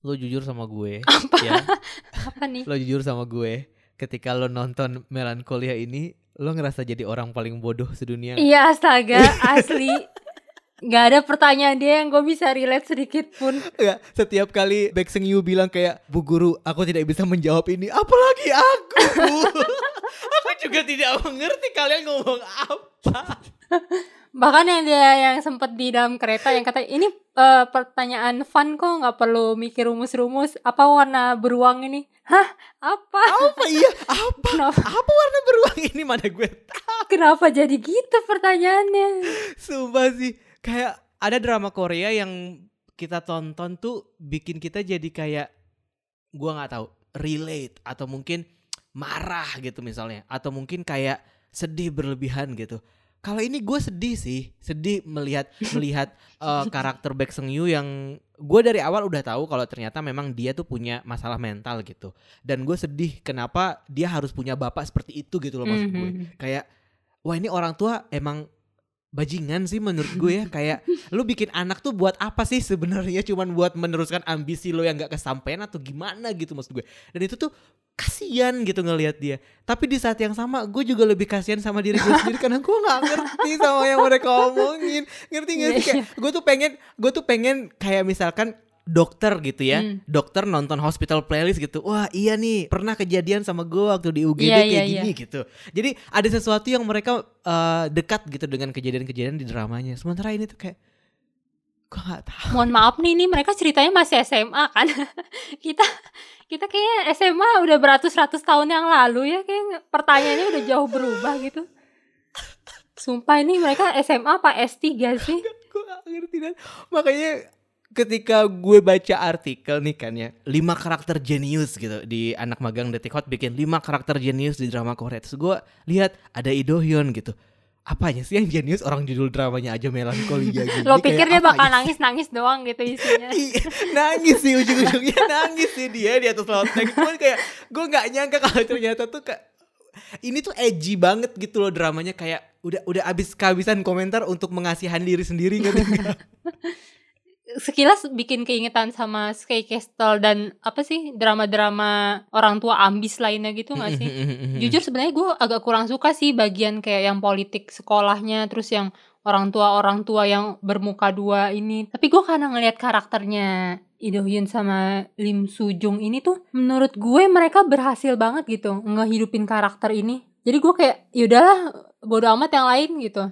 lo jujur sama gue Apa? ya. Apa nih? lo jujur sama gue ketika lo nonton melankolia ini lo ngerasa jadi orang paling bodoh sedunia. Iya astaga asli. Gak ada pertanyaan dia yang gue bisa relate sedikit pun. Enggak, setiap kali Baek Seung Yu bilang kayak Bu guru, aku tidak bisa menjawab ini Apalagi aku Bu. Aku juga tidak mengerti kalian ngomong apa Bahkan yang dia yang sempet di dalam kereta yang kata ini eh, pertanyaan fun kok nggak perlu mikir rumus-rumus. Apa warna beruang ini? Hah? Apa? Apa? Iya? Apa? kenapa, Apa warna beruang ini? Mana gue kenapa jadi gitu pertanyaannya? Sumpah sih. Kayak ada drama Korea yang kita tonton tuh bikin kita jadi kayak gua nggak tahu relate atau mungkin marah gitu misalnya. Atau mungkin kayak sedih berlebihan gitu. Kalau ini gue sedih sih, sedih melihat melihat eh, karakter Baek Seung Yu yang gue dari awal udah tahu kalau ternyata memang dia tuh punya masalah mental gitu. Dan gue sedih kenapa dia harus punya bapak seperti itu gitu loh maksud gue. Mhm. Kayak wah ini orang tua emang bajingan sih menurut gue ya. Kayak lu bikin anak tuh buat apa sih sebenarnya? Cuman buat meneruskan ambisi lo yang gak kesampaian atau gimana gitu maksud gue. Dan itu tuh kasihan gitu ngelihat dia. Tapi di saat yang sama gue juga lebih kasihan sama diri gue sendiri. Karena gue nggak ngerti sama yang mereka omongin. Ngerti gak sih? Iya, kayak gue tuh pengen gue tuh pengen kayak misalkan dokter gitu ya. Hmm. dokter nonton hospital playlist gitu. Wah iya nih pernah kejadian sama gue waktu di UGD Iya, kayak iya, gini gitu. Jadi ada sesuatu yang mereka eh, dekat gitu dengan kejadian-kejadian di dramanya. Sementara ini tuh kayak gue nggak tahu. Mohon maaf nih ini mereka ceritanya masih SMA kan? Kita kita kayaknya SMA udah beratus-ratus tahun yang lalu ya kayak pertanyaannya udah jauh berubah gitu. Sumpah ini mereka SMA apa S3 sih? Gue gak ngerti dan. Makanya ketika gue baca artikel nih kan ya lima karakter jenius gitu di anak magang detik hot bikin lima karakter jenius di drama Korea. Terus gue lihat ada Lee Hyun gitu. Apanya sih yang jenius? Orang judul dramanya aja melankolia gitu lo pikir dia bakal nangis nangis-nangis doang gitu isinya? Iya, nangis sih ujung-ujungnya nangis sih dia di atas loteng cuman kayak gue nggak nyangka kalau ternyata tuh kayak ini tuh edgy banget gitu loh dramanya. Kayak udah udah abis kehabisan komentar untuk mengasihan diri sendiri gitu sekilas bikin keingetan sama Sky Castle dan apa sih drama-drama orang tua ambis lainnya gitu gak sih? Jujur sebenarnya gue agak kurang suka sih bagian kayak yang politik sekolahnya terus yang orang tua orang tua yang bermuka dua ini. Tapi gue karena ngelihat karakternya Lee Do Hyun sama Lim Soo Jung ini tuh menurut gue mereka berhasil banget gitu ngehidupin karakter ini. Jadi gue kayak yaudahlah bodo amat yang lain gitu.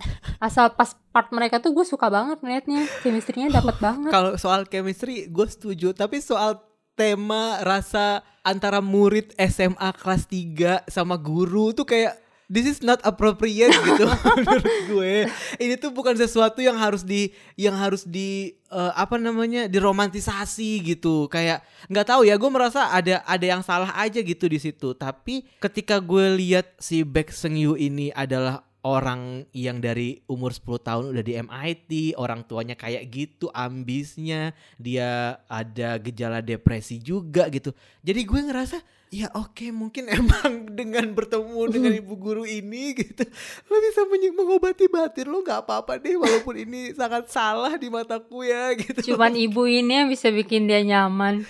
Asal pas part mereka tuh gue suka banget ngeliatnya chemistry-nya dapat banget. kalau soal chemistry gue setuju tapi soal tema rasa antara murid SMA kelas 3 sama guru tuh kayak this is not appropriate gitu menurut gue. Ini tuh bukan sesuatu yang harus di yang harus di eh, apa namanya diromantisasi gitu. Kayak nggak tahu ya gue merasa ada ada yang salah aja gitu di situ. Tapi ketika gue lihat si Baek Seung Yu ini adalah orang yang dari umur 10 tahun udah di MIT, orang tuanya kayak gitu, ambisnya, dia ada gejala depresi juga gitu. Jadi gue ngerasa ya oke mungkin emang dengan bertemu dengan ibu guru ini gitu lo bisa mengobati batin lo nggak apa-apa deh walaupun ini sangat salah di mataku ya gitu. Cuman ibu ini yang bisa bikin dia nyaman.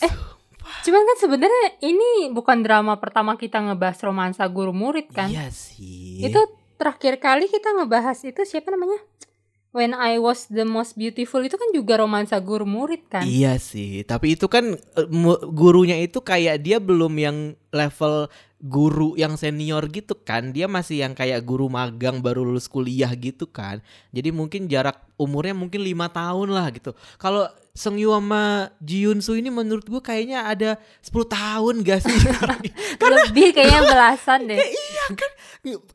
Eh, cuman kan sebenarnya ini bukan drama pertama kita ngebahas romansa guru murid kan? Iya sih. Itu terakhir kali kita ngebahas itu siapa namanya? When I was the most beautiful itu kan juga romansa guru murid kan? Iya sih, tapi itu kan eh, gurunya itu kayak dia belum yang level guru yang senior gitu kan. Dia masih yang kayak guru magang baru lulus kuliah gitu kan. Jadi mungkin jarak umurnya mungkin lima tahun lah gitu. Kalau Seung Yu sama Ji Yoon Soo ini menurut gue kayaknya ada 10 tahun gak sih? Lebih kayaknya belasan deh. Ya iya kan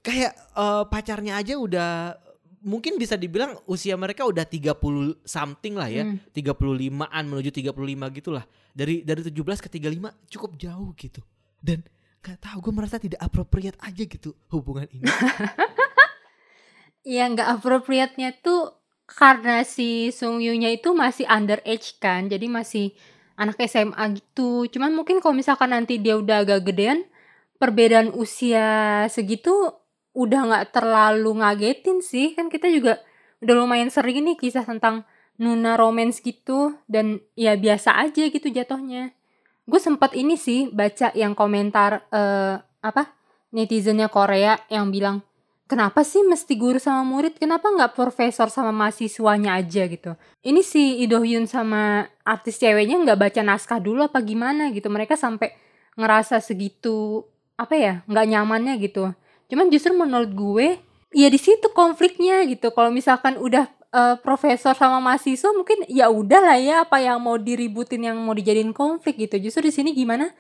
kayak eh, pacarnya aja udah mungkin bisa dibilang usia mereka udah 30 something lah ya. Hmm. 35-an menuju 35 gitu lah. Dari dari 17 ke 35 cukup jauh gitu. Dan gak tahu gue merasa tidak appropriate aja gitu hubungan ini. Iya nggak appropriate-nya tuh karena si Sung Yu-nya itu masih underage kan, jadi masih anak SMA gitu. Cuman mungkin kalau misalkan nanti dia udah agak gedean, perbedaan usia segitu udah nggak terlalu ngagetin sih. Kan kita juga udah lumayan sering nih kisah tentang Nuna romance gitu. Dan ya biasa aja gitu jatuhnya. Gue sempat ini sih baca yang komentar eh apa netizennya Korea yang bilang kenapa sih mesti guru sama murid? Kenapa nggak profesor sama mahasiswanya aja? Gitu. Ini si Lee Do Hyun sama artis ceweknya nggak baca naskah dulu apa gimana gitu. Mereka sampai ngerasa segitu apa ya nggak nyamannya gitu cuman justru menurut gue ya di situ konfliknya gitu. Kalau misalkan udah eh, profesor sama mahasiswa mungkin ya udah lah ya apa yang mau diributin yang mau dijadiin konflik gitu. Justru di sini gimana?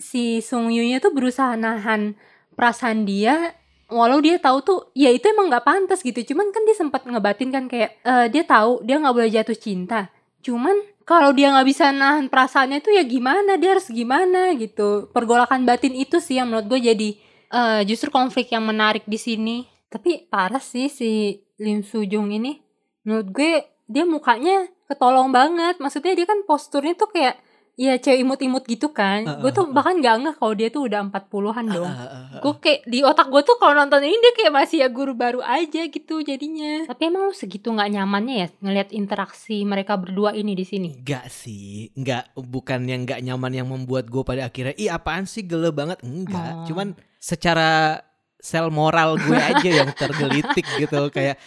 Si Sung Yu-nya tuh berusaha nahan perasaan dia walau dia tahu tuh ya itu emang nggak pantas gitu. Cuman kan dia sempat ngebatin kan kayak eh, dia tahu dia nggak boleh jatuh cinta. Cuman kalau dia nggak bisa nahan perasaannya tuh ya gimana? Dia harus gimana gitu? Pergolakan batin itu sih yang menurut gue jadi eh, justru konflik yang menarik di sini. Tapi parah sih si Lim Soo Jung ini. Menurut gue dia mukanya ketolong banget. Maksudnya dia kan posturnya tuh kayak ya cewek imut-imut gitu kan Uh, gue tuh uh, uh. bahkan gak ngeh kalau dia tuh udah 40-an dong Ah, ah, ah, gue kayak di otak gue tuh kalau nonton ini dia kayak masih ya guru baru aja gitu jadinya tapi emang lu segitu nggak nyamannya ya ngelihat interaksi mereka berdua ini di sini Enggak sih, enggak bukan yang enggak nyaman yang membuat gue pada akhirnya ih apaan sih gele banget enggak, Oh. cuman secara sel moral gue aja yang tergelitik gitu kayak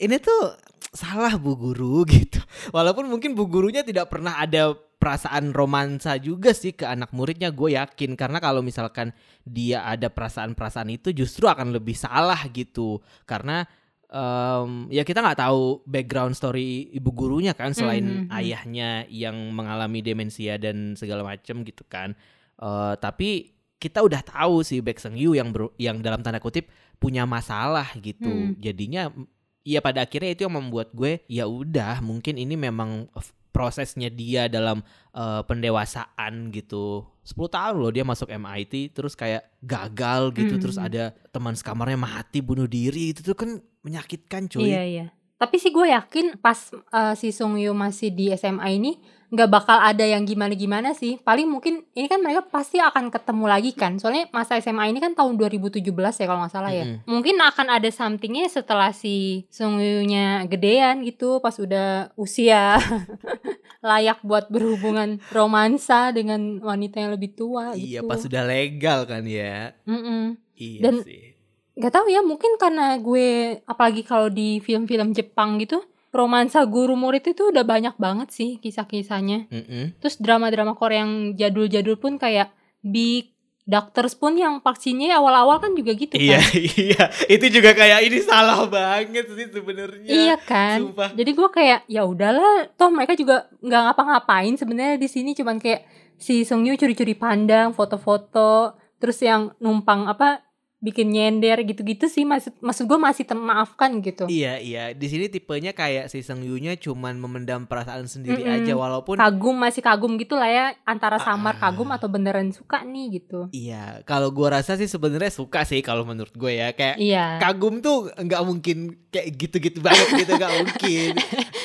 ini tuh salah bu guru gitu. Walaupun mungkin bu gurunya tidak pernah ada perasaan romansa juga sih ke anak muridnya gue yakin karena kalau misalkan dia ada perasaan-perasaan itu justru akan lebih salah gitu karena em, ya kita nggak tahu background story ibu gurunya kan selain Mhm, mhm. ayahnya yang mengalami demensia dan segala macem gitu kan Eh, tapi kita udah tahu si Baek Seung Yu yang ber- yang dalam tanda kutip punya masalah gitu Hmm. jadinya ya pada akhirnya itu yang membuat gue ya udah mungkin ini memang prosesnya dia dalam eh, pendewasaan gitu. 10 tahun loh dia masuk MIT terus kayak gagal gitu Hmm. terus ada teman sekamarnya mati bunuh diri itu tuh kan menyakitkan cuy. Iya iya. Tapi sih gue yakin pas eh, si Sung Yu masih di SMA ini nggak bakal ada yang gimana-gimana sih paling mungkin ini kan mereka pasti akan ketemu lagi kan soalnya masa SMA ini kan tahun 2017 ya kalau nggak salah ya Mm-mm. mungkin akan ada somethingnya setelah si Sung Yu-nya gedean gitu pas udah usia layak buat berhubungan romansa dengan wanita yang lebih tua iya gitu. pas sudah legal kan ya Mm-mm. iya Dan- sih Gak tahu ya mungkin karena gue apalagi kalau di film-film Jepang gitu romansa guru murid itu udah banyak banget sih kisah-kisahnya. Mm-mm. Terus drama-drama Korea yang jadul-jadul pun kayak Big Doctors pun yang vaksinnya awal-awal kan juga gitu Iya kan. iya itu juga kayak ini salah banget sih sebenarnya. Iya kan. Sumpah. Jadi gue kayak ya udahlah, toh mereka juga nggak ngapa-ngapain sebenarnya di sini cuman kayak si Sung Yu curi-curi pandang, foto-foto, terus yang numpang apa bikin nyender gitu-gitu sih maksud maksud gue masih termaafkan gitu. Iya iya di sini tipenya kayak si Seng Yu-nya cuman memendam perasaan sendiri Mm-mm. aja walaupun Kagum masih kagum gitu lah ya antara samar Ah. kagum atau beneran suka nih gitu. iya kalau gua rasa sih sebenarnya suka sih kalau menurut gue ya kayak Iya. kagum tuh nggak mungkin kayak gitu-gitu banget gitu nggak mungkin.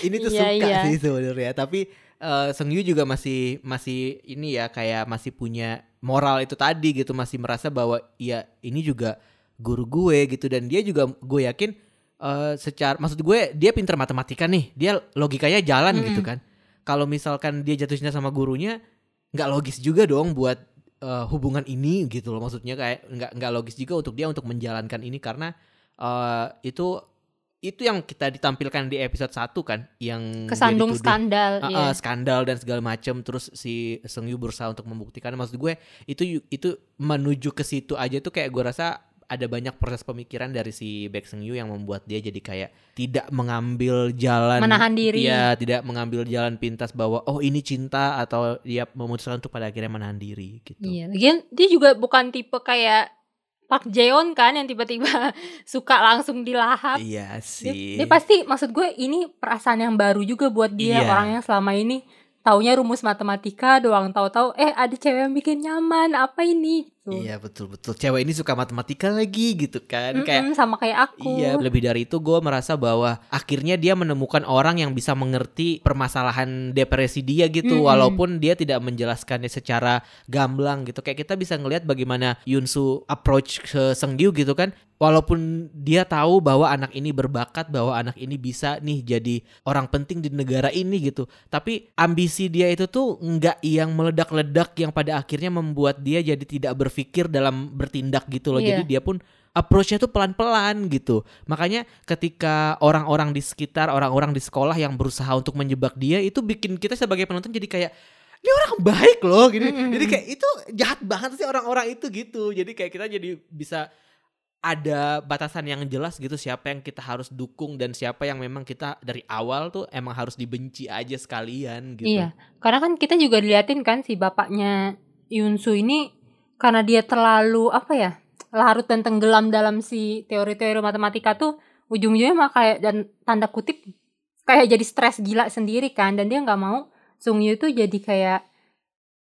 Ini tuh Iya, suka iya. sih sebenarnya tapi eh, Seng Yu juga masih masih ini ya kayak masih punya moral itu tadi gitu masih merasa bahwa ya ini juga guru gue gitu. Dan dia juga gue yakin eh, secara maksud gue dia pinter matematika nih. Dia logikanya jalan Mm-mm. gitu kan. Kalau misalkan dia jatuh cinta sama gurunya nggak logis juga dong buat eh, hubungan ini gitu loh. Maksudnya kayak nggak nggak logis juga untuk dia untuk menjalankan ini karena eh, itu itu yang kita ditampilkan di episode 1 kan yang Kesandung skandal Ah, iya. ah, skandal dan segala macam terus si Seng Yu berusaha untuk membuktikan maksud gue itu itu menuju ke situ aja tuh kayak gue rasa ada banyak proses pemikiran dari si Baek Seng Yu yang membuat dia jadi kayak tidak mengambil jalan Menahan diri. Iya, tidak mengambil jalan pintas bahwa oh ini cinta atau dia memutuskan untuk pada akhirnya menahan diri gitu. Iya, lagian dia juga bukan tipe kayak Park Jeon kan yang tiba-tiba suka langsung dilahap. Iya Dia, sih. dia pasti maksud gue ini perasaan yang baru juga buat dia Iya. orang yang selama ini taunya rumus matematika doang tahu-tahu eh ada cewek yang bikin nyaman apa ini gitu. Iya betul betul. Cewek ini suka matematika lagi gitu kan. Kayak Mm-mm, sama kayak aku. Iya, lebih dari itu gue merasa bahwa akhirnya dia menemukan orang yang bisa mengerti permasalahan depresi dia gitu, Mm-mm. walaupun dia tidak menjelaskannya secara gamblang gitu. Kayak kita bisa ngelihat bagaimana Yunsu approach ke Seng Gyu gitu kan. Walaupun dia tahu bahwa anak ini berbakat bahwa anak ini bisa nih jadi orang penting di negara ini gitu. Tapi ambisi dia itu tuh nggak yang meledak-ledak yang pada akhirnya membuat dia jadi tidak berpikir dalam bertindak gitu loh. Iya. jadi dia pun approach-nya tuh pelan-pelan gitu. Makanya ketika orang-orang di sekitar orang-orang di sekolah yang berusaha untuk menjebak dia itu bikin kita sebagai penonton jadi kayak ini orang baik loh gini Mm-mm. jadi kayak itu jahat banget sih orang-orang itu gitu. Jadi kayak kita jadi bisa ada batasan yang jelas gitu siapa yang kita harus dukung dan siapa yang memang kita dari awal tuh emang harus dibenci aja sekalian gitu. Iya, karena kan kita juga diliatin kan si bapaknya Yunsu ini karena dia terlalu apa ya larut dan tenggelam dalam si teori-teori matematika tuh ujung-ujungnya mah kayak dan tanda kutip kayak jadi stres gila sendiri kan dan dia nggak mau Sung Yu tuh jadi kayak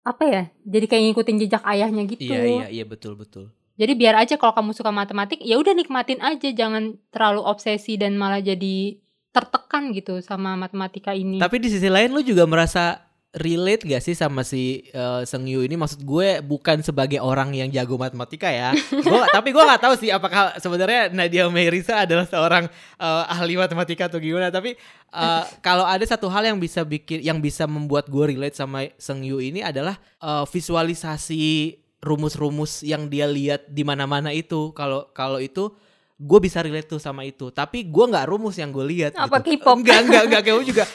apa ya jadi kayak ngikutin jejak ayahnya gitu. Iya iya iya betul betul. Jadi biar aja kalau kamu suka matematik ya udah nikmatin aja jangan terlalu obsesi dan malah jadi tertekan gitu sama matematika ini. Tapi di sisi lain lu juga merasa relate gak sih sama si eh, Seng Yu ini? Maksud gue bukan sebagai orang yang jago matematika ya. Gua, tapi gue nggak tahu sih apakah sebenarnya Nadia Merisa adalah seorang eh, ahli matematika atau gimana. Tapi eh, kalau ada satu hal yang bisa bikin, yang bisa membuat gue relate sama Seng Yu ini adalah eh, visualisasi rumus-rumus yang dia lihat di mana-mana itu. Kalau kalau itu gue bisa relate tuh sama itu. Tapi gue nggak rumus yang gue lihat. Apa gitu. K-pop? Enggak enggak enggak kayak juga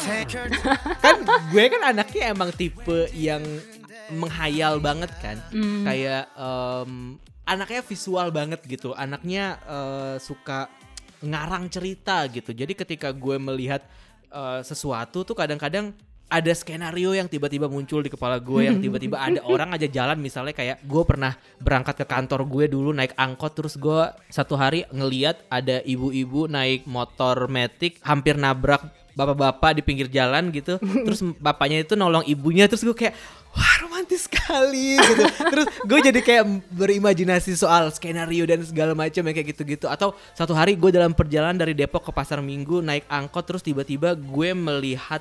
kan gue kan anaknya emang tipe yang menghayal banget kan Hmm. kayak em, anaknya visual banget gitu anaknya eh, suka ngarang cerita gitu jadi ketika gue melihat eh, sesuatu tuh kadang-kadang ada skenario yang tiba-tiba muncul di kepala gue yang tiba-tiba ada orang aja jalan. Misalnya kayak gue pernah berangkat ke kantor gue dulu naik angkot terus gue satu hari ngeliat ada ibu-ibu naik motor metik hampir nabrak bapak-bapak di pinggir jalan gitu. Terus bapaknya itu nolong ibunya terus gue kayak wah romantis sekali gitu. Terus gue jadi kayak berimajinasi soal skenario dan segala macam yang kayak gitu-gitu. Atau satu hari gue dalam perjalanan dari Depok ke pasar Minggu naik angkot terus tiba-tiba gue melihat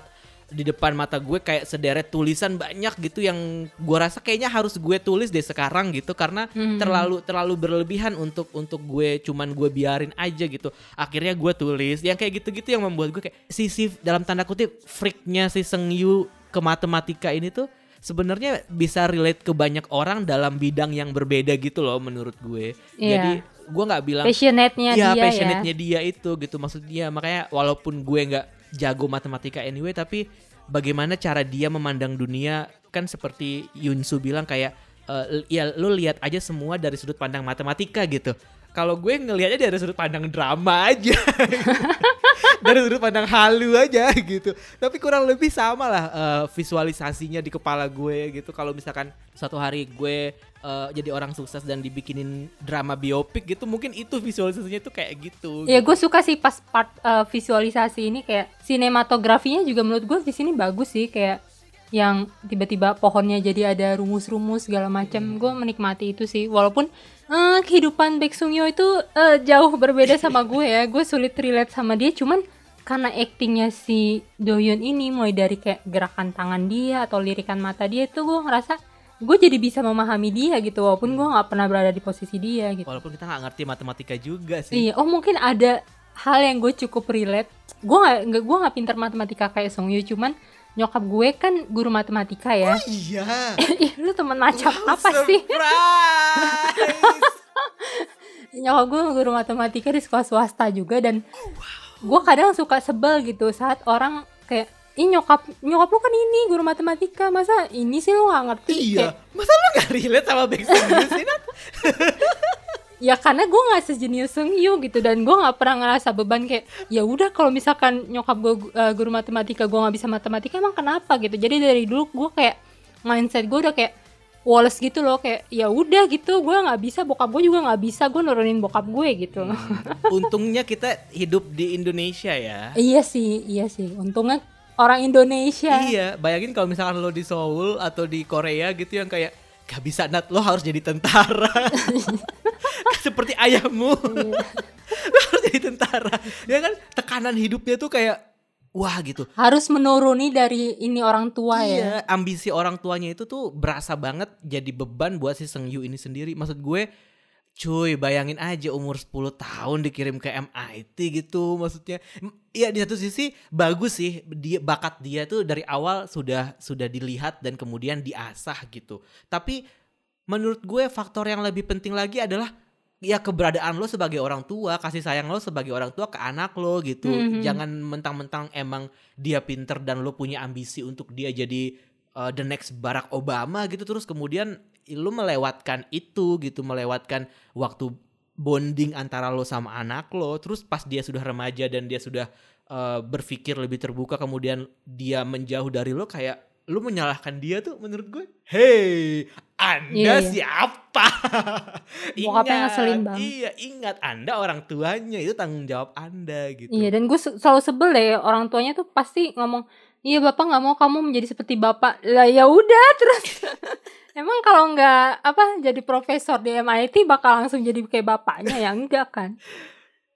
di depan mata gue kayak sederet tulisan banyak gitu yang gue rasa kayaknya harus gue tulis deh sekarang gitu karena Hmm. terlalu terlalu berlebihan untuk untuk gue cuman gue biarin aja gitu akhirnya gue tulis yang kayak gitu-gitu yang membuat gue kayak sisi dalam tanda kutip freaknya si Seng Yu ke matematika ini tuh sebenarnya bisa relate ke banyak orang dalam bidang yang berbeda gitu loh menurut gue Iya. jadi gue nggak bilang passionate-nya Iya dia passionate-nya ya. dia itu gitu maksudnya makanya walaupun gue nggak jago matematika anyway tapi bagaimana cara dia memandang dunia? Kan seperti Yunsu bilang kayak eh, ya lu lihat aja semua dari sudut pandang matematika gitu. Kalau gue ngelihatnya dari sudut pandang drama aja dari sudut pandang halu aja gitu. Tapi kurang lebih sama lah eh, visualisasinya di kepala gue gitu. Kalau misalkan suatu hari gue eh, jadi orang sukses dan dibikinin drama biopik gitu mungkin itu visualisasinya tuh kayak gitu. Ya gue suka sih pas part uh, visualisasi ini kayak sinematografinya juga menurut gue di sini bagus sih kayak yang tiba-tiba pohonnya jadi ada rumus-rumus segala macam. Gue menikmati itu sih walaupun eh, kehidupan Baek Sung Yo itu eh, jauh berbeda sama gue ya. Gue sulit relate sama dia cuman karena aktingnya si Doyun ini mulai dari kayak gerakan tangan dia atau lirikan mata dia itu gue ngerasa gue jadi bisa memahami dia gitu walaupun gue nggak pernah berada di posisi dia gitu. walaupun kita nggak ngerti matematika juga sih Iya, oh mungkin ada hal yang gue cukup relate. Gue nggak gue nggak pintar matematika kayak Song Yu, cuman nyokap gue kan guru matematika ya. iya Ih, lu teman macam apa sih? Surprise! Nyokap gue guru matematika di sekolah swasta juga dan gue kadang suka sebel gitu saat orang kayak Ih nyokap nyokap lu kan ini guru matematika masa ini sih lu nggak ngerti iya Kayak, masa lu nggak relate sama Backstreet Boys sih? ya karena gue nggak sejenius Sung Yu gitu dan gue nggak pernah ngerasa beban kayak ya udah kalau misalkan nyokap gue uh, guru matematika gue nggak bisa matematika emang kenapa gitu? Jadi dari dulu gue kayak mindset gue udah kayak Wallace gitu loh kayak ya udah gitu gue nggak bisa bokap gue juga nggak bisa gue nurunin bokap gue gitu. Untungnya kita hidup di Indonesia ya. Iya sih iya sih. Untungnya orang Indonesia. Iya, bayangin kalau misalkan lo di Seoul atau di Korea gitu yang kayak gak bisa nat lo harus jadi tentara. Seperti ayahmu. lo harus jadi tentara. Ya kan tekanan hidupnya tuh kayak wah gitu. harus menuruni dari ini orang tua ya Iya, ambisi orang tuanya itu tuh berasa banget jadi beban buat si Seng Yu ini sendiri. Maksud gue Cuy, bayangin aja umur 10 tahun dikirim ke MIT gitu maksudnya. Iya di satu sisi bagus sih dia bakat dia tuh dari awal sudah sudah dilihat dan kemudian diasah gitu. Tapi menurut gue faktor yang lebih penting lagi adalah ya keberadaan lo sebagai orang tua, kasih sayang lo sebagai orang tua ke anak lo gitu. Mhm. Jangan mentang-mentang emang dia pinter dan lo punya ambisi untuk dia jadi uh, the next Barack Obama gitu terus kemudian lu melewatkan itu gitu, melewatkan waktu bonding antara lo sama anak lo. Terus pas dia sudah remaja dan dia sudah uh, berpikir lebih terbuka kemudian dia menjauh dari lo kayak lu menyalahkan dia tuh menurut gue. Hey, Anda Iya, iya. siapa? Bokapnya ngeselin banget. Iya, ingat Anda orang tuanya itu tanggung jawab Anda gitu. Iya dan gue selalu sebel deh orang tuanya tuh pasti ngomong iya bapak nggak mau kamu menjadi seperti bapak. Lah ya udah terus. Emang kalau nggak apa jadi profesor di MIT bakal langsung jadi kayak bapaknya? Ya enggak kan.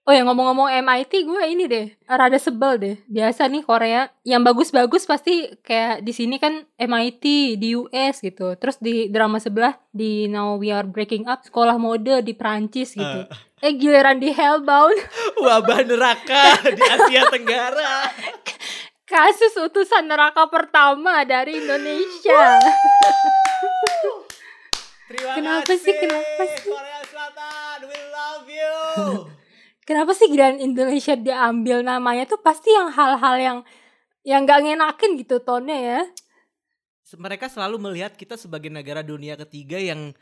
Oh ya ngomong-ngomong MIT gue ini deh rada sebel deh. Biasa nih Korea yang bagus-bagus pasti kayak di sini kan MIT di US gitu. Terus di drama sebelah di Now We Are Breaking Up sekolah mode di Prancis gitu. Eh giliran di Hellbound. Wabah neraka di Asia Tenggara. kasus utusan neraka pertama dari Indonesia. Terima Kenapa kasih. sih, kenapa sih? Korea Selatan, we love you. Kenapa sih Grand Indonesia diambil namanya tuh pasti yang hal-hal yang yang gak ngenakin gitu tonnya ya. Mereka selalu melihat kita sebagai negara dunia ketiga yang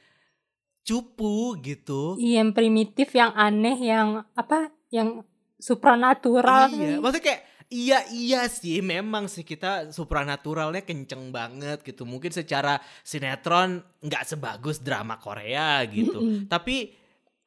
cupu gitu. Iya, Yang primitif, yang aneh, yang apa? Yang supranatural. Iya, maksudnya kayak iya iya sih memang sih kita supranaturalnya kenceng banget gitu. Mungkin secara sinetron nggak sebagus drama Korea gitu. Mm-mm. Tapi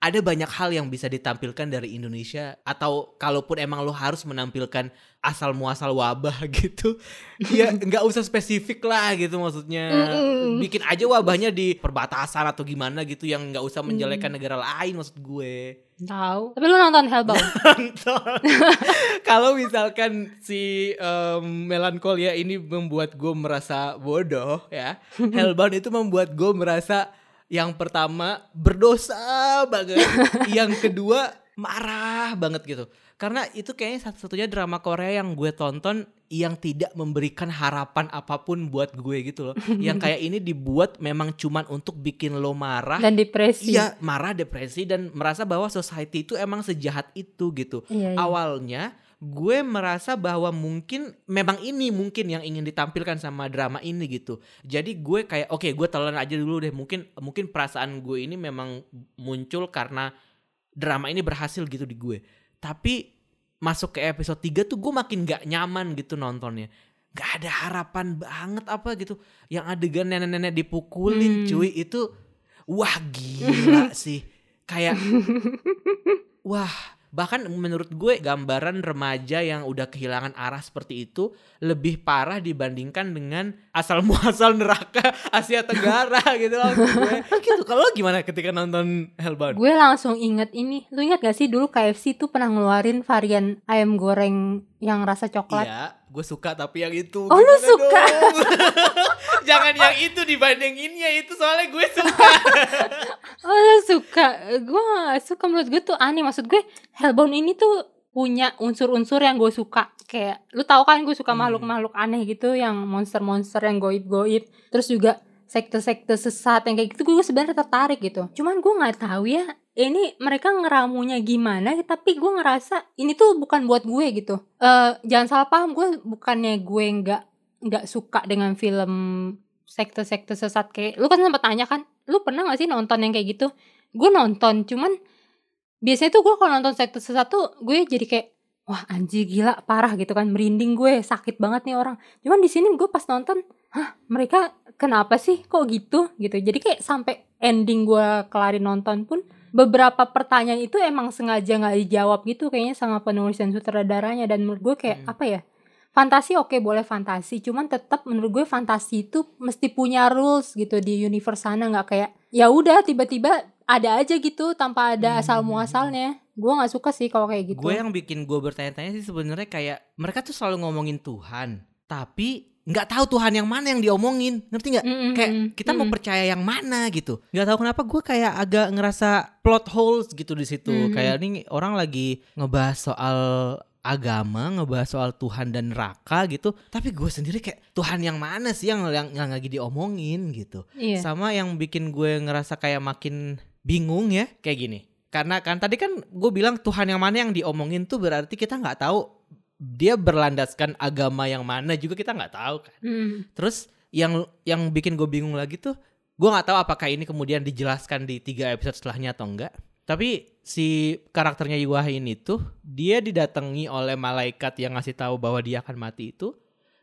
ada banyak hal yang bisa ditampilkan dari Indonesia atau kalaupun emang lo harus menampilkan asal muasal wabah gitu ya nggak usah spesifik lah gitu maksudnya bikin aja wabahnya di perbatasan atau gimana gitu yang nggak usah menjelekkan Mm. negara lain maksud gue Tahu. Tapi lu nonton Hellbound? nonton. Kalau misalkan si em, melankolia ini membuat gue merasa bodoh ya, Hellbound itu membuat gue merasa yang pertama berdosa banget, yang kedua marah banget gitu. Karena itu kayaknya satu-satunya drama Korea yang gue tonton yang tidak memberikan harapan apa pun buat gue gitu loh. yang kayak ini dibuat memang cuman untuk bikin lo marah Dan depresi. Iya, marah, depresi dan merasa bahwa society itu emang sejahat itu gitu. Iya, iya. Awalnya gue merasa bahwa mungkin memang ini mungkin yang ingin ditampilkan sama drama ini gitu. Jadi gue kayak oke, gue telan aja dulu deh. Mungkin mungkin perasaan gue ini memang muncul karena drama ini berhasil gitu di gue. Tapi masuk ke episode 3 tuh gue makin gak nyaman gitu nontonnya. Gak ada harapan banget apa gitu. Yang adegan nenek-nenek dipukulin Hmm. cuy itu wah gila sih. Kayak wah bahkan menurut gue gambaran remaja yang udah kehilangan arah seperti itu lebih parah dibandingkan dengan asal muasal neraka Asia Tenggara gitu loh gue. gitu kalau gimana ketika nonton Hellbound? Gue langsung inget ini. Lu ingat gak sih dulu KFC tuh pernah ngeluarin varian ayam goreng yang rasa coklat? Iya, gue suka tapi yang itu. Oh, lu suka? Jangan yang itu dibandinginnya itu soalnya gue suka. Oh lu suka Gue suka menurut gue tuh aneh Maksud gue Hellbound ini tuh punya unsur-unsur yang gue suka Kayak lu tahu kan gue suka Hmm. makhluk-makhluk aneh gitu Yang monster-monster yang goib-goib Terus juga sekte-sekte sesat yang kayak gitu Gue sebenarnya tertarik gitu Cuman gue gak tahu ya ini mereka ngeramunya gimana tapi gue ngerasa ini tuh bukan buat gue gitu. Eh jangan salah paham gue bukannya gue nggak nggak suka dengan film sekte-sekte sesat kayak lu kan sempat tanya kan lu pernah gak sih nonton yang kayak gitu? Gue nonton cuman biasanya tuh gue kalau nonton sekte sesat tuh gue jadi kayak wah anjir gila parah gitu kan merinding gue sakit banget nih orang. Cuman di sini gue pas nonton hah mereka kenapa sih kok gitu? Gitu. Jadi kayak sampai ending gue kelarin nonton pun beberapa pertanyaan itu emang sengaja nggak dijawab gitu kayaknya sama penulis dan sutradaranya dan menurut gue kayak Hmm. apa ya fantasi oke boleh fantasi cuman tetap menurut gue fantasi itu mesti punya rules gitu di universe sana nggak kayak ya udah tiba-tiba ada aja gitu tanpa ada Hmm. asal muasalnya gue nggak suka sih kalau kayak gitu Gue yang bikin gue bertanya-tanya sih sebenarnya kayak mereka tuh selalu ngomongin Tuhan, tapi nggak tahu Tuhan yang mana yang diomongin ngerti nggak? Mm-mm, kayak mm-mm, kita mau mm-mm. percaya yang mana gitu. Nggak tahu kenapa gue kayak agak ngerasa plot holes gitu di situ. Mhm. kayak ini orang lagi ngebahas soal agama ngebahas soal Tuhan dan neraka gitu. Tapi gue sendiri kayak Tuhan yang mana sih yang yang, yang lagi diomongin gitu? Iya. sama yang bikin gue ngerasa kayak makin bingung ya kayak gini. Karena kan tadi kan gue bilang Tuhan yang mana yang diomongin tuh berarti kita nggak tahu dia berlandaskan agama yang mana juga kita nggak tahu kan Mm. terus yang yang bikin gue bingung lagi tuh gue nggak tahu apakah ini kemudian dijelaskan di tiga episode setelahnya atau enggak tapi si karakternya Yuwah ini tuh dia didatangi oleh malaikat yang ngasih tahu bahwa dia akan mati itu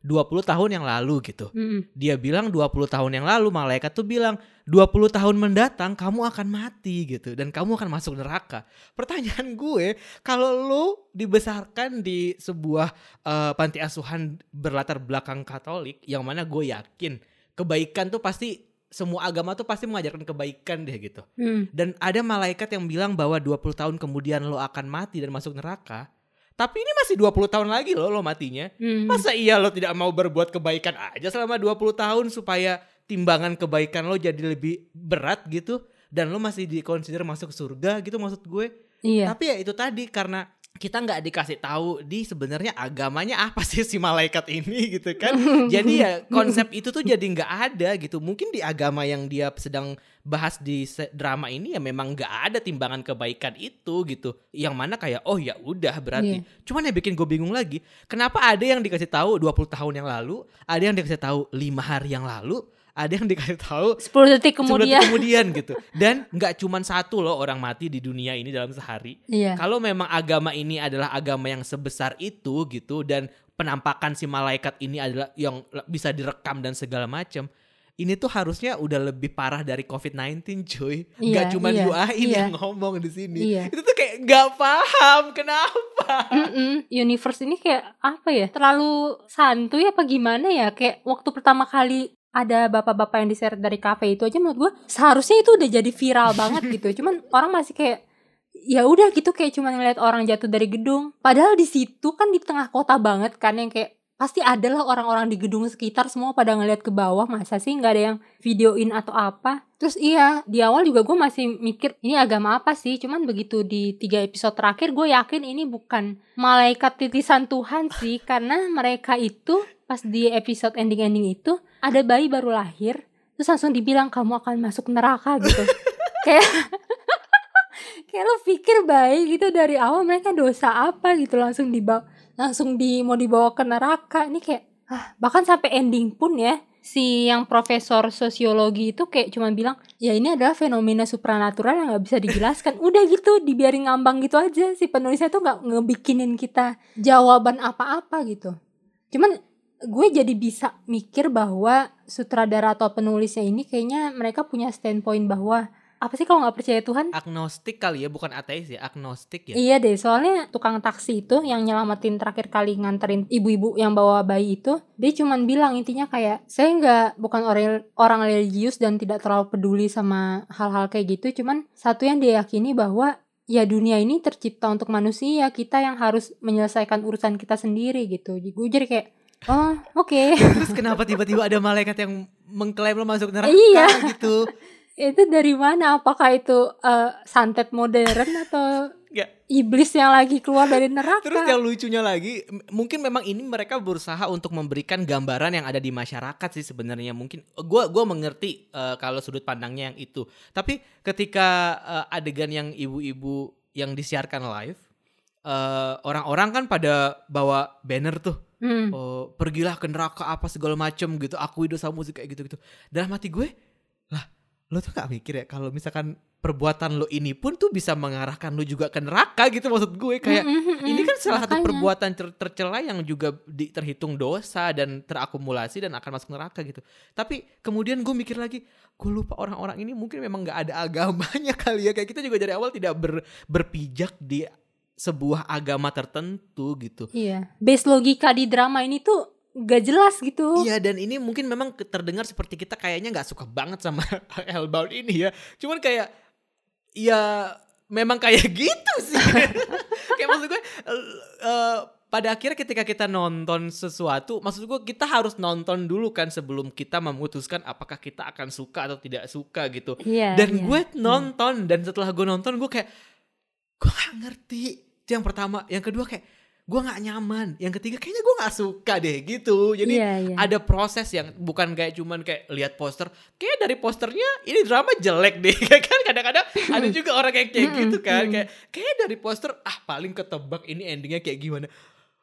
20 tahun yang lalu gitu Mm-mm. dia bilang 20 tahun yang lalu malaikat tuh bilang 20 tahun mendatang kamu akan mati gitu dan kamu akan masuk neraka. Pertanyaan gue, kalau lu dibesarkan di sebuah eh, panti asuhan berlatar belakang Katolik yang mana gue yakin kebaikan tuh pasti semua agama tuh pasti mengajarkan kebaikan deh gitu. Mm. Dan ada malaikat yang bilang bahwa 20 tahun kemudian lo akan mati dan masuk neraka. Tapi ini masih 20 tahun lagi loh lo matinya. Mm. Masa iya lo tidak mau berbuat kebaikan aja selama 20 tahun supaya timbangan kebaikan lo jadi lebih berat gitu dan lo masih dikonsider masuk surga gitu maksud gue. Iya. Tapi ya itu tadi karena kita nggak dikasih tahu di sebenarnya agamanya apa sih si malaikat ini gitu kan. jadi ya konsep itu tuh jadi nggak ada gitu. Mungkin di agama yang dia sedang bahas di drama ini ya memang nggak ada timbangan kebaikan itu gitu. Yang mana kayak oh ya udah berarti. Iya. Cuman yang bikin gue bingung lagi, kenapa ada yang dikasih tahu 20 tahun yang lalu, ada yang dikasih tahu lima hari yang lalu, ada yang dikasih tahu 10 detik 10 detik kemudian. kemudian gitu. Dan nggak cuman satu loh orang mati di dunia ini dalam sehari. Iya. Kalau memang agama ini adalah agama yang sebesar itu gitu dan penampakan si malaikat ini adalah yang bisa direkam dan segala macam. Ini tuh harusnya udah lebih parah dari COVID-19 cuy. Iya, Gak cuma iya, Yuain iya. yang ngomong di sini. Iya. Itu tuh kayak gak paham kenapa. Mm-mm. Universe ini kayak apa ya? Terlalu santuy apa gimana ya? Kayak waktu pertama kali ada bapak-bapak yang diseret dari kafe itu aja menurut gue seharusnya itu udah jadi viral banget gitu. Cuman orang masih kayak ya udah gitu kayak cuma ngeliat orang jatuh dari gedung. Padahal di situ kan di tengah kota banget kan yang kayak pasti adalah orang-orang di gedung sekitar semua pada ngeliat ke bawah masa sih nggak ada yang videoin atau apa? Terus iya di awal juga gue masih mikir ini agama apa sih? Cuman begitu di tiga episode terakhir gue yakin ini bukan malaikat titisan Tuhan sih. Karena mereka itu pas di episode ending-ending itu ada bayi baru lahir terus langsung dibilang kamu akan masuk neraka gitu. Kayak kayak lo pikir bayi gitu dari awal mereka dosa apa gitu langsung dibawa langsung di mau dibawa ke neraka. Ini kayak ah bahkan sampai ending pun ya si yang profesor sosiologi itu kayak cuma bilang ya ini adalah fenomena supranatural yang nggak bisa dijelaskan. Udah gitu dibiarin ngambang gitu aja. Si penulisnya tuh nggak ngebikinin kita jawaban apa-apa gitu. Cuman gue jadi bisa mikir bahwa sutradara atau penulisnya ini kayaknya mereka punya standpoint bahwa apa sih kalau nggak percaya Tuhan Agnostik kali ya, bukan ateis ya, agnostik ya. Iya deh, soalnya tukang taksi itu yang nyelamatin terakhir kali nganterin ibu-ibu yang bawa bayi itu, dia cuman bilang intinya kayak saya nggak bukan orang orang religius dan tidak terlalu peduli sama hal-hal kayak gitu, cuman satu yang dia yakini bahwa ya dunia ini tercipta untuk manusia, kita yang harus menyelesaikan urusan kita sendiri gitu. Jadi gue jadi kayak oh oke Terus kenapa tiba-tiba ada malaikat yang mengklaim lo masuk neraka Iya. gitu? Itu dari mana? Apakah itu eh, santet modern atau Nggak. iblis yang lagi keluar dari neraka? Terus yang lucunya lagi, mungkin memang ini mereka berusaha untuk memberikan gambaran yang ada di masyarakat sih sebenarnya. Mungkin gua gua mengerti eh, kalau sudut pandangnya yang itu. Tapi ketika eh, adegan yang ibu-ibu yang disiarkan live, eh, orang-orang kan pada bawa banner tuh, Hmm. oh, pergilah ke neraka apa segala macem gitu, akui dosamu sih kayak gitu-gitu. Dalam hati gue, lah, lo tuh gak mikir ya kalau misalkan perbuatan lo ini pun tuh bisa mengarahkan lo juga ke neraka gitu maksud gue kayak Mm, mm, mm, ini kan salah satu perbuatan ter- tercela yang juga di- terhitung dosa dan terakumulasi dan akan masuk neraka gitu. Tapi kemudian gue mikir lagi, gue lupa orang-orang ini mungkin memang nggak ada agamanya kali ya. Kayak kita juga dari awal tidak ber- berpijak di sebuah agama tertentu gitu. Iya. Base logika di drama ini tuh gak jelas gitu. Iya dan ini mungkin memang terdengar seperti kita kayaknya nggak suka banget sama Hellbound ini ya. Cuman kayak ya memang kayak gitu sih. kayak maksud gue eh, eh, pada akhirnya ketika kita nonton sesuatu, maksud gue kita harus nonton dulu kan sebelum kita memutuskan apakah kita akan suka atau tidak suka gitu. Iya. Dan iya. gue nonton dan setelah gue nonton gue kayak gue gak ngerti. Itu yang pertama, yang kedua kayak gue nggak nyaman. Yang ketiga kayaknya gue nggak suka deh gitu. Jadi Iya, iya. ada proses yang bukan kayak cuman kayak lihat poster. Kayak dari posternya ini drama jelek deh. Kan kadang-kadang ada juga orang kayak kayak gitu kan. Kayak kayak dari poster ah paling ketebak ini endingnya kayak gimana.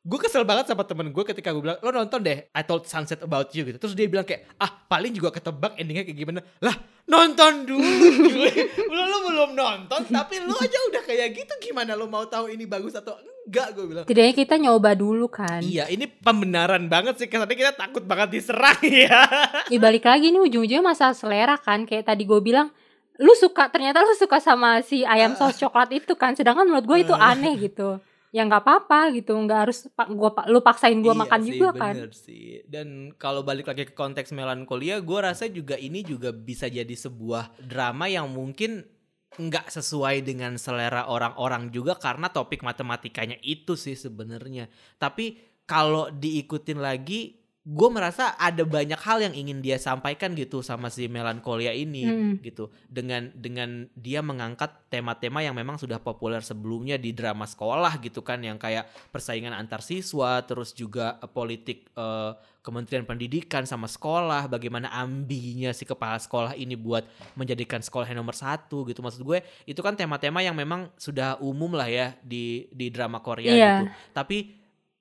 Gue kesel banget sama temen gue ketika gue bilang lo nonton deh I Told Sunset About You gitu. Terus dia bilang kayak ah paling juga ketebak endingnya kayak gimana. Lah nonton dulu. Lo, lo belum nonton tapi lo aja udah kayak gitu gimana lo mau tahu ini bagus atau enggak gue bilang. Setidaknya kita nyoba dulu kan. Iya, ini pembenaran banget sih. Kesannya kita takut banget diserang ya. Ya balik lagi nih ujung-ujungnya masalah selera kan. Kayak tadi gue bilang, lu suka ternyata lu suka sama si ayam saus coklat itu kan. Sedangkan menurut gue itu Ah. aneh gitu. Ya nggak apa-apa gitu, nggak harus gua lu paksain gue Iya makan sih, juga kan. bener sih. Dan kalau balik lagi ke konteks melankolia, gue rasa juga ini juga bisa jadi sebuah drama yang mungkin nggak sesuai dengan selera orang-orang juga karena topik matematikanya itu sih sebenarnya. Tapi kalau diikutin lagi, gue merasa ada banyak hal yang ingin dia sampaikan gitu sama si melankolia ini Mm. gitu. Dengan dengan dia mengangkat tema-tema yang memang sudah populer sebelumnya di drama sekolah gitu kan yang kayak persaingan antar siswa, terus juga eh, politik eh, Kementerian Pendidikan sama sekolah, bagaimana ambinya si kepala sekolah ini buat menjadikan sekolah yang nomor satu gitu. Maksud gue itu kan tema-tema yang memang sudah umum lah ya di di drama Korea Iya. gitu. Tapi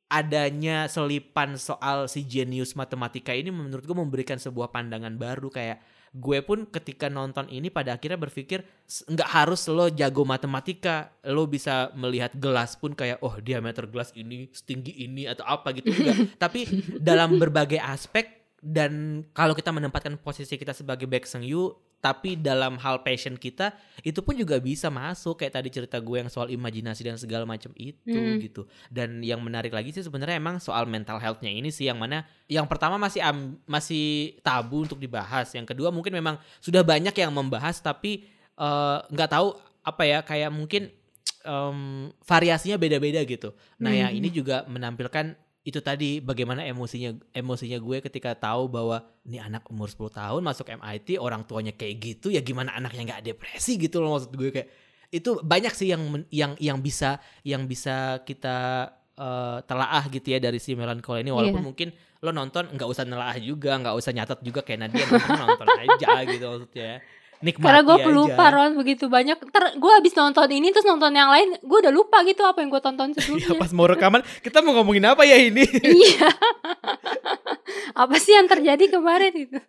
adanya selipan soal si jenius matematika ini menurut gue memberikan sebuah pandangan baru. Kayak gue pun ketika nonton ini pada akhirnya berpikir "S- nggak harus lo jago matematika lo bisa melihat gelas pun kayak oh diameter gelas ini setinggi ini atau apa gitu. Enggak tapi dalam berbagai aspek dan kalau kita menempatkan posisi kita sebagai Baek Seung Yu tapi dalam hal passion kita itu pun juga bisa masuk kayak tadi cerita gue yang soal imajinasi dan segala macam itu Hmm. gitu dan yang menarik lagi sih sebenarnya emang soal mental healthnya ini sih yang mana yang pertama masih am- masih tabu untuk dibahas yang kedua mungkin memang sudah banyak yang membahas tapi eh, nggak tahu apa ya kayak mungkin em, variasinya beda-beda gitu nah yang Hmm. ini juga menampilkan itu tadi bagaimana emosinya emosinya gue ketika tahu bahwa ini anak umur 10 tahun masuk MIT orang tuanya kayak gitu ya gimana anaknya nggak depresi? Gitu loh maksud gue kayak itu banyak sih yang yang yang bisa yang bisa kita eh, telaah gitu ya dari si melankolia ini. Walaupun Iya. mungkin lo nonton nggak usah nelaah juga nggak usah nyatet juga kayak Nadia nonton nonton aja gitu maksudnya nikmati Karena gue aja. pelupa Ron begitu banyak. Ntar gue abis nonton ini terus nonton yang lain, gue udah lupa gitu apa yang gue tonton ya sebelumnya. pas mau rekaman kita mau ngomongin apa ya ini iya. apa sih yang terjadi kemarin itu?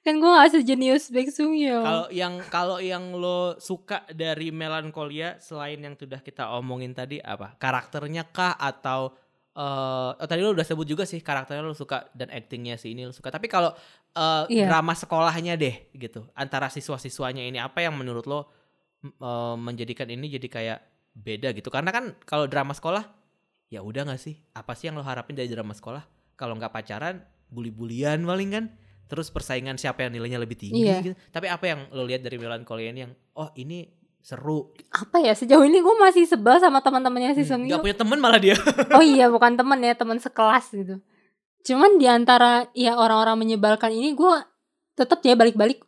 kan gue gak sejenius Baek Sung. Kalau yang kalau yang lo suka dari melankolia selain yang sudah kita omongin tadi apa? Karakternya kah atau eh oh, tadi lo udah sebut juga sih karakternya lo suka dan actingnya si ini lo suka. Tapi kalau eh, Iya. drama sekolahnya deh gitu antara siswa-siswanya ini apa yang menurut lo eh, menjadikan ini jadi kayak beda gitu? Karena kan kalau drama sekolah ya udah nggak sih? Apa sih yang lo harapin dari drama sekolah? Kalau nggak pacaran, bully-bulian paling kan? Terus persaingan siapa yang nilainya lebih tinggi Iya. gitu. Tapi apa yang lo lihat dari melankolia ini yang oh ini seru. Apa ya sejauh ini gue masih sebel sama teman-temannya si Sung Gak Yeol. punya temen malah dia. Oh iya bukan teman ya teman sekelas gitu. Cuman di antara ya orang-orang menyebalkan ini gue tetap ya balik-balik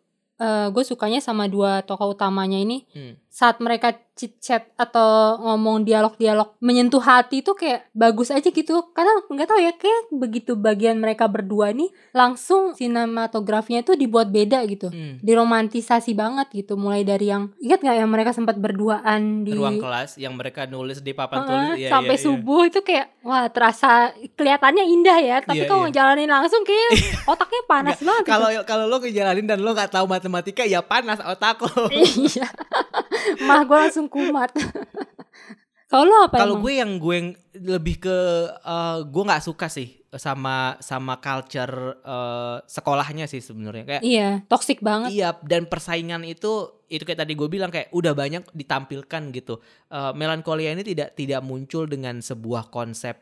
gue sukanya sama dua tokoh utamanya ini Hmm. Saat mereka chit chat atau ngomong dialog-dialog menyentuh hati itu kayak bagus aja gitu karena nggak tahu ya kayak begitu bagian mereka berdua nih langsung sinematografinya tuh dibuat beda gitu Hmm. diromantisasi banget gitu mulai dari yang ingat nggak yang mereka sempat berduaan di Ruang kelas yang mereka nulis di papan Heeh, tulis iya, sampai iya, iya. subuh itu kayak wah terasa kelihatannya indah ya tapi Iya, kalau iya. ngejalanin langsung kayak otaknya panas banget Kalau gitu. kalau lo ngejalanin dan lo nggak tahu matematika ya panas otak lo. iya mah gue langsung kumat kalau lo apa Kalau gue yang gue yang lebih ke eh, gue nggak suka sih sama sama culture eh, sekolahnya sih sebenarnya kayak iya toxic banget Iya dan persaingan itu itu kayak tadi gue bilang kayak udah banyak ditampilkan gitu. Eh, melankolia ini tidak tidak muncul dengan sebuah konsep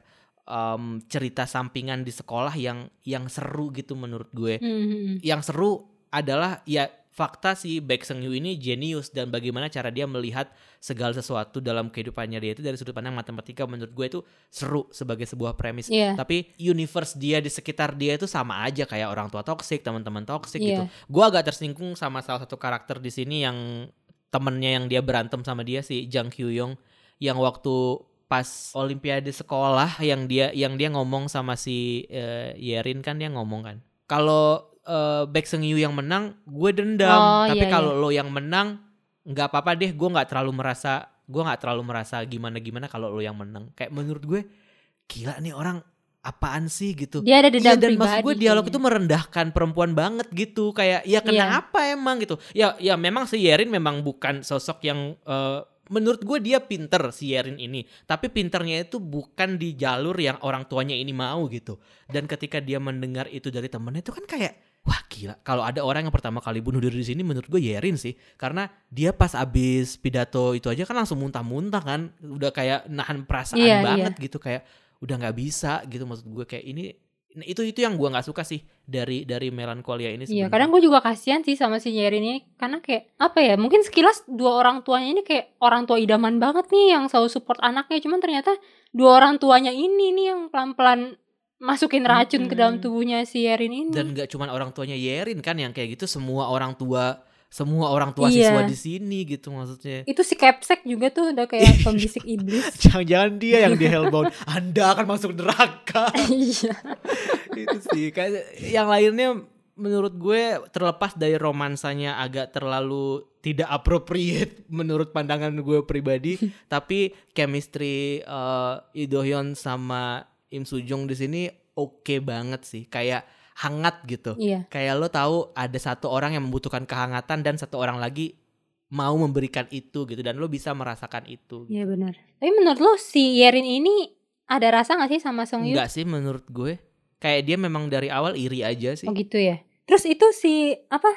em, cerita sampingan di sekolah yang yang seru gitu menurut gue. Hmm, hmm. Yang seru adalah ya fakta si Baek Seung Yu ini jenius dan bagaimana cara dia melihat segala sesuatu dalam kehidupannya dia itu dari sudut pandang matematika menurut gue itu seru sebagai sebuah premis. Iya. Tapi universe dia di sekitar dia itu sama aja kayak orang tua toksik, teman-teman toksik gitu. Iya. Gue agak tersinggung sama salah satu karakter di sini yang temennya yang dia berantem sama dia si Jang Kyu Yong yang waktu pas olimpiade sekolah yang dia yang dia ngomong sama si eh, Yerin kan dia ngomong kan kalau eh, Baek Seung Yu yang menang gue dendam. Oh, tapi iya, kalau lo yang menang nggak apa-apa deh gue nggak terlalu merasa gue nggak terlalu merasa gimana gimana kalau lo yang menang. Kayak menurut gue gila nih orang apaan sih gitu? Dia ada Iya dendam dan pribadi. maksud gue dialog kayaknya. itu merendahkan perempuan banget gitu. Kayak ya kenapa emang gitu? Ya ya memang si Yerin memang bukan sosok yang eh, menurut gue dia pinter si Yerin ini. Tapi pinternya itu bukan di jalur yang orang tuanya ini mau gitu. Dan ketika dia mendengar itu dari temennya itu kan kayak wah gila. Kalau ada orang yang pertama kali bunuh diri di sini menurut gue Yerin sih. Karena dia pas abis pidato itu aja kan langsung muntah-muntah kan. Udah kayak nahan perasaan Iya, banget gitu. Kayak udah nggak bisa gitu maksud gue. Kayak ini nah, itu itu yang gue nggak suka sih dari dari melankolia ini Iya, sebenarnya. kadang gue juga kasihan sih sama si Yerin ini. Karena kayak apa ya? Mungkin sekilas dua orang tuanya ini kayak orang tua idaman banget nih yang selalu support anaknya, cuman ternyata dua orang tuanya ini nih yang pelan-pelan masukin racun ke dalam tubuhnya si Yerin ini. dan nggak cuma orang tuanya Yerin kan yang kayak gitu semua orang tua semua orang tua Iya. siswa di sini gitu maksudnya itu si Capsek juga tuh udah kayak pembisik iblis. jangan-jangan dia yang di hellbound anda akan masuk neraka Iya. itu sih kayak yang lainnya menurut gue terlepas dari romansanya agak terlalu tidak appropriate menurut pandangan gue pribadi tapi chemistry uh, Lee Do Hyun sama Im Soo Jung di sini oke banget sih kayak hangat gitu Iya. kayak lo tahu ada satu orang yang membutuhkan kehangatan dan satu orang lagi mau memberikan itu gitu dan lo bisa merasakan itu Iya benar. Tapi menurut lo si Yerin ini ada rasa gak sih sama Song Yu? enggak sih menurut gue kayak dia memang dari awal iri aja sih Oh gitu ya. Terus itu si apa?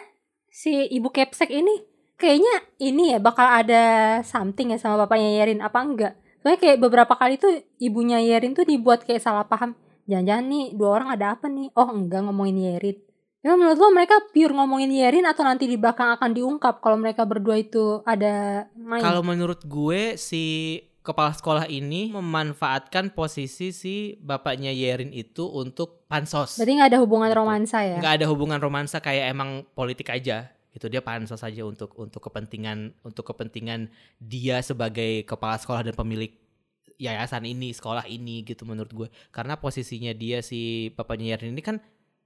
Si ibu Capsek ini kayaknya ini ya bakal ada something ya sama bapaknya Yerin apa enggak? Soalnya kayak beberapa kali tuh ibunya Yerin tuh dibuat kayak salah paham. Jangan-jangan nih dua orang ada apa nih? Oh enggak ngomongin Yerin. Ya menurut lo mereka pure ngomongin Yerin atau nanti di belakang akan diungkap kalau mereka berdua itu ada main? Kalau menurut gue si kepala sekolah ini memanfaatkan posisi si bapaknya Yerin itu untuk pansos. Berarti nggak ada hubungan romansa ya? Nggak ada hubungan romansa kayak emang politik aja. Itu dia pansos saja untuk untuk kepentingan untuk kepentingan dia sebagai kepala sekolah dan pemilik yayasan ini, sekolah ini gitu menurut gue. Karena posisinya dia si bapaknya Yerin ini kan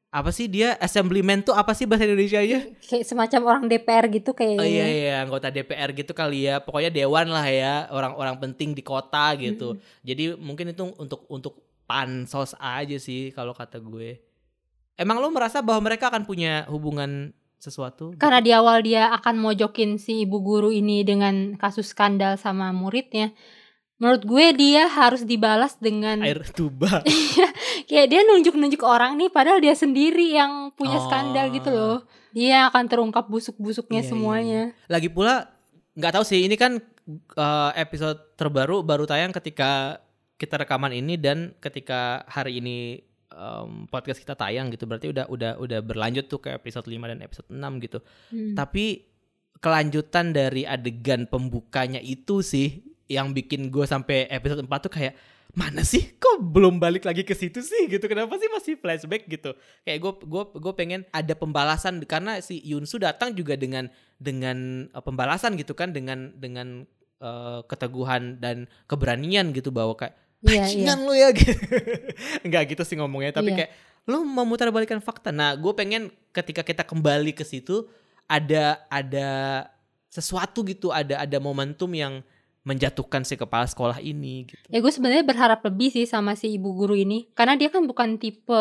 apa sih dia assemblyman tuh apa sih bahasa Indonesia nya? Kayak semacam orang DPR gitu kayaknya. Oh iya iya anggota DPR gitu kali ya. Pokoknya dewan lah ya, orang-orang penting di kota gitu. Jadi mungkin itu untuk untuk pansos aja sih kalau kata gue. Emang lo merasa bahwa mereka akan punya hubungan sesuatu? Karena di awal dia akan mojokin si ibu guru ini dengan kasus skandal sama muridnya. Menurut gue dia harus dibalas dengan air tuba. kayak dia nunjuk-nunjuk orang nih padahal dia sendiri yang punya Oh. skandal gitu loh. Dia akan terungkap busuk-busuknya Iya, iya, semuanya. Lagi pula nggak tahu sih ini kan eh, episode terbaru baru tayang ketika kita rekaman ini dan ketika hari ini em, podcast kita tayang gitu berarti udah udah udah berlanjut tuh ke episode 5 dan episode 6 gitu. Hmm. Tapi kelanjutan dari adegan pembukanya itu sih yang bikin gue sampai episode 4 tuh kayak mana sih kok belum balik lagi ke situ sih gitu kenapa sih masih flashback gitu kayak gue gue gue pengen ada pembalasan karena si Yunsu datang juga dengan dengan eh, pembalasan gitu kan dengan dengan eh, keteguhan dan keberanian gitu bahwa kayak Iya, iya. bajingan lu ya gitu. Enggak gitu sih ngomongnya tapi Iya. kayak lu memutar balikan fakta. Nah, gue pengen ketika kita kembali ke situ ada ada sesuatu gitu, ada ada momentum yang menjatuhkan si kepala sekolah ini gitu. Ya gue sebenarnya berharap lebih sih sama si ibu guru ini karena dia kan bukan tipe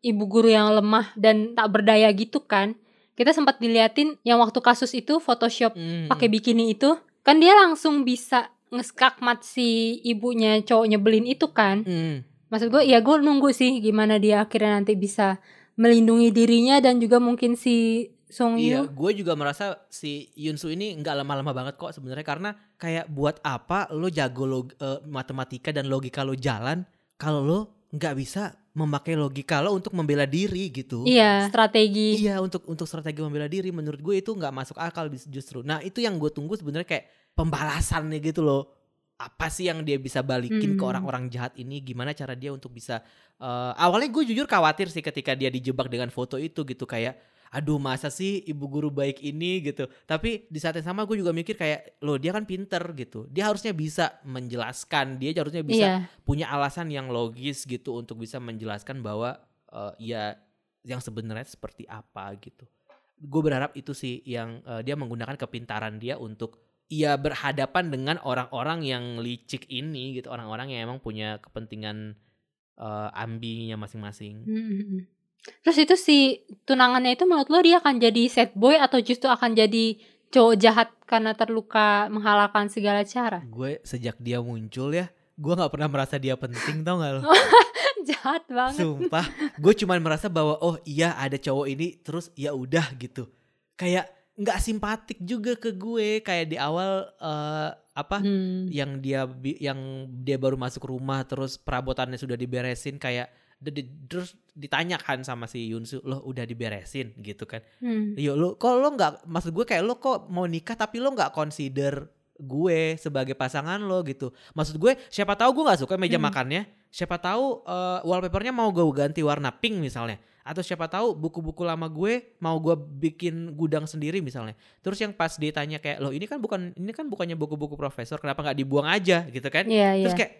ibu guru yang lemah dan tak berdaya gitu kan. Kita sempat diliatin yang waktu kasus itu Photoshop Hmm. pakai bikini itu kan dia langsung bisa ngeskakmat si ibunya cowok nyebelin itu kan. Hmm. Maksud gue ya gue nunggu sih gimana dia akhirnya nanti bisa melindungi dirinya dan juga mungkin si Song Iya, Yu. gue juga merasa si Yunsu ini nggak lemah-lemah banget kok sebenarnya karena kayak buat apa lo jago log- eh, matematika dan logika lo jalan kalau lo nggak bisa memakai logika lo untuk membela diri gitu. Iya, strategi. Iya untuk untuk strategi membela diri menurut gue itu nggak masuk akal justru. Nah itu yang gue tunggu sebenarnya kayak pembalasannya gitu loh. Apa sih yang dia bisa balikin ke Hmm. orang-orang jahat ini? Gimana cara dia untuk bisa? eh, awalnya gue jujur khawatir sih ketika dia dijebak dengan foto itu gitu kayak, aduh masa sih ibu guru baik ini gitu. Tapi di saat yang sama gue juga mikir kayak, loh dia kan pinter gitu. Dia harusnya bisa menjelaskan. Dia harusnya bisa Iya. punya alasan yang logis gitu untuk bisa menjelaskan bahwa eh, ya yang sebenarnya seperti apa gitu. Gue berharap itu sih yang eh, dia menggunakan kepintaran dia untuk ia berhadapan dengan orang-orang yang licik ini gitu, orang-orang yang emang punya kepentingan eh, ambinya masing-masing. Hmm. Terus itu si tunangannya itu menurut lo dia akan jadi sad boy atau justru akan jadi cowok jahat karena terluka menghalalkan segala cara? Gue sejak dia muncul ya, gue nggak pernah merasa dia penting tau gak lo? jahat banget. Sumpah, gue cuman merasa bahwa oh iya ada cowok ini terus ya udah gitu. Kayak nggak simpatik juga ke gue kayak di awal eh, apa Hmm. yang dia yang dia baru masuk rumah terus perabotannya sudah diberesin kayak terus ditanyakan sama si Yunsu lo udah diberesin gitu kan. Hmm. Yo lo kok lo nggak maksud gue kayak lo kok mau nikah tapi lo nggak consider gue sebagai pasangan lo gitu. Maksud gue siapa tahu gue nggak suka meja Hmm. makannya, siapa tahu eh, wallpapernya mau gue ganti warna pink misalnya. Atau siapa tahu buku-buku lama gue mau gue bikin gudang sendiri misalnya. Terus yang pas ditanya kayak lo ini kan bukan ini kan bukannya buku-buku profesor kenapa nggak dibuang aja gitu kan? Iya, Terus iya. kayak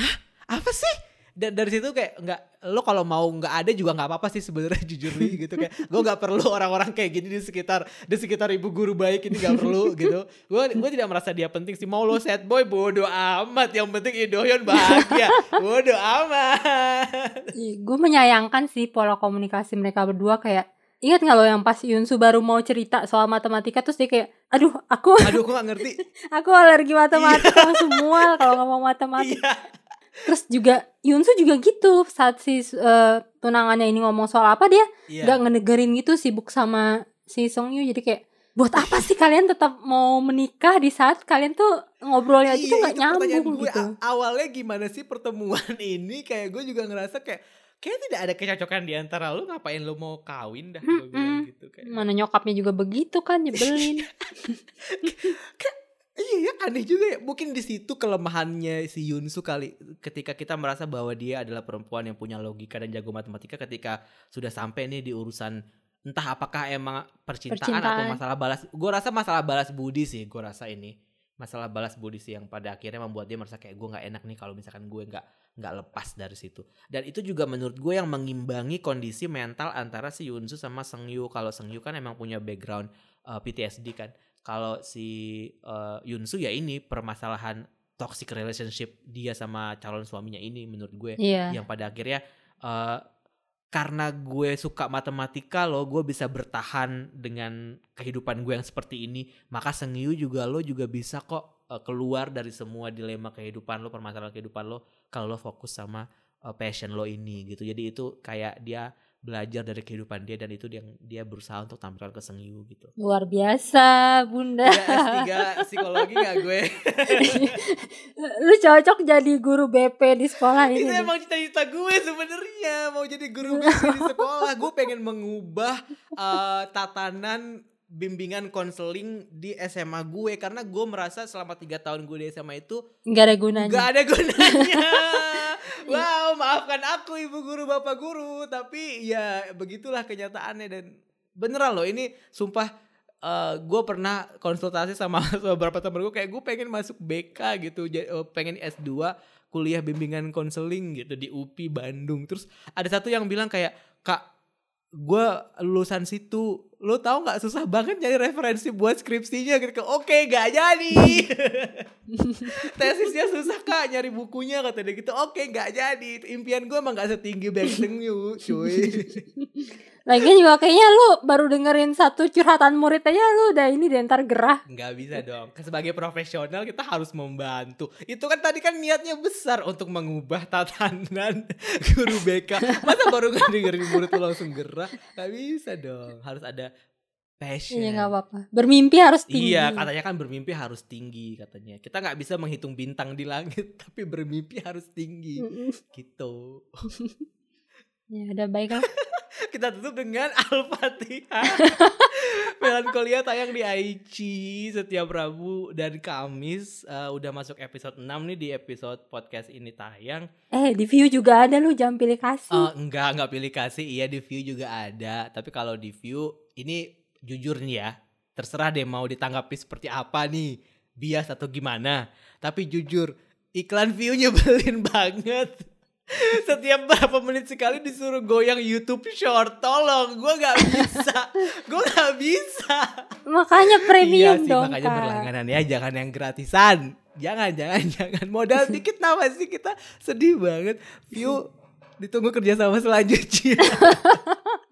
hah apa sih? Dan dari situ kayak nggak lo kalau mau nggak ada juga nggak apa-apa sih sebenarnya jujur li gitu. Kayak gue nggak perlu orang-orang kayak gini di sekitar di sekitar ibu guru baik ini nggak perlu gitu. Gue gue tidak merasa dia penting sih. Mau lo sad boy bodo amat. Yang penting Idohyon bahagia. Bodo amat. Gue menyayangkan sih pola komunikasi mereka berdua. Kayak Ingat gak lo yang pas Yunsu baru mau cerita soal matematika terus dia kayak aduh aku aduh gue nggak ngerti. aku alergi matematika semua kalau ngomong matematika. Iya terus juga Yunsu juga gitu saat si eh, tunangannya ini ngomong soal apa dia iya. nggak ngedengerin gitu sibuk sama si Song Yu jadi kayak buat apa sih kalian tetap mau menikah di saat kalian tuh ngobrolnya aja Iya, pertanyaan nyambung gue, gitu. Awalnya gimana sih pertemuan ini? Kayak gue juga ngerasa kayak kayak tidak ada kecocokan di antara lu ngapain lu mau kawin dah gue bilang Mm-mm. gitu kayak. Mana nyokapnya juga begitu kan nyebelin Iya ya aneh juga ya. Mungkin di situ kelemahannya si Yunsu kali ketika kita merasa bahwa dia adalah perempuan yang punya logika dan jago matematika ketika sudah sampai nih di urusan entah apakah emang percintaan, atau Percintaan. masalah balas. Gue rasa masalah balas budi sih. Gue rasa ini masalah balas budi sih yang pada akhirnya membuat dia merasa kayak gue nggak enak nih kalau misalkan gue nggak nggak lepas dari situ. Dan itu juga menurut gue yang mengimbangi kondisi mental antara si Yunsu sama Sengyu. Kalau Sengyu kan emang punya background uh, PTSD kan kalau si uh, Yunsu ya ini permasalahan toxic relationship dia sama calon suaminya ini menurut gue. Iya. Yang pada akhirnya uh, karena gue suka matematika lo gue bisa bertahan dengan kehidupan gue yang seperti ini maka Sengyu juga lo juga bisa kok uh, keluar dari semua dilema kehidupan lo permasalahan kehidupan lo kalau lo fokus sama uh, passion lo ini gitu. Jadi itu kayak dia belajar dari kehidupan dia dan itu yang dia berusaha untuk tampilkan ke Sengyu gitu luar biasa bunda Ya S3 psikologi gak gue? lu cocok jadi guru BP di sekolah ini Itu emang cita-cita gue sebenarnya mau jadi guru BP di sekolah. Gue pengen mengubah eh, tatanan bimbingan konseling di SMA gue. Karena gue merasa selama tiga tahun gue di SMA itu nggak ada gunanya. gak ada gunanya. wow, maafkan aku ibu guru bapak guru, tapi ya begitulah kenyataannya. Dan beneran loh ini sumpah eh, gue pernah konsultasi sama beberapa temen gue. Kayak gue pengen masuk BK gitu, eh, pengen S2 kuliah bimbingan konseling gitu di UPI Bandung. Terus ada satu yang bilang kayak kak gue lulusan situ lo tau nggak susah banget nyari referensi buat skripsinya gitu oke gak jadi. Tesisnya susah kak nyari bukunya kata dia gitu. Oke gak jadi. Impian gue emang gak setinggi Beng Yu cuy. Lagian juga kayaknya lu baru dengerin satu curhatan murid aja lu udah ini deh ntar gerah. nggak bisa dong. Sebagai profesional kita harus membantu. Itu kan tadi kan niatnya besar untuk mengubah tatanan guru BK masa baru dengerin murid tuh langsung gerah? Nggak bisa dong. Harus ada passion Iya nggak apa-apa. Bermimpi harus tinggi. Iya, katanya kan bermimpi harus tinggi katanya. Kita nggak bisa menghitung bintang di langit, tapi bermimpi harus tinggi. Mm-mm. Gitu. Ya udah baiklah. Kita tutup dengan Al-Fatihah. Melankolia tayang di IG setiap Rabu dan Kamis. Eh, udah masuk episode 6 nih di episode podcast ini tayang. eh di view juga ada lu jangan pilih kasih. Eh, enggak, enggak pilih kasih. Iya di view juga ada. Tapi kalau di view ini jujur nih ya. Terserah deh mau ditanggapi seperti apa nih. Bias atau gimana. Tapi jujur iklan view nyebelin banget. Setiap berapa menit sekali disuruh goyang YouTube Short. Tolong, gue gak bisa. gue gak bisa. Makanya iya premium sih, dong makanya Kak. berlangganan ya. Jangan yang gratisan. Jangan, jangan, jangan. Modal dikit nama sih kita sedih banget. View ditunggu kerjasama selanjutnya.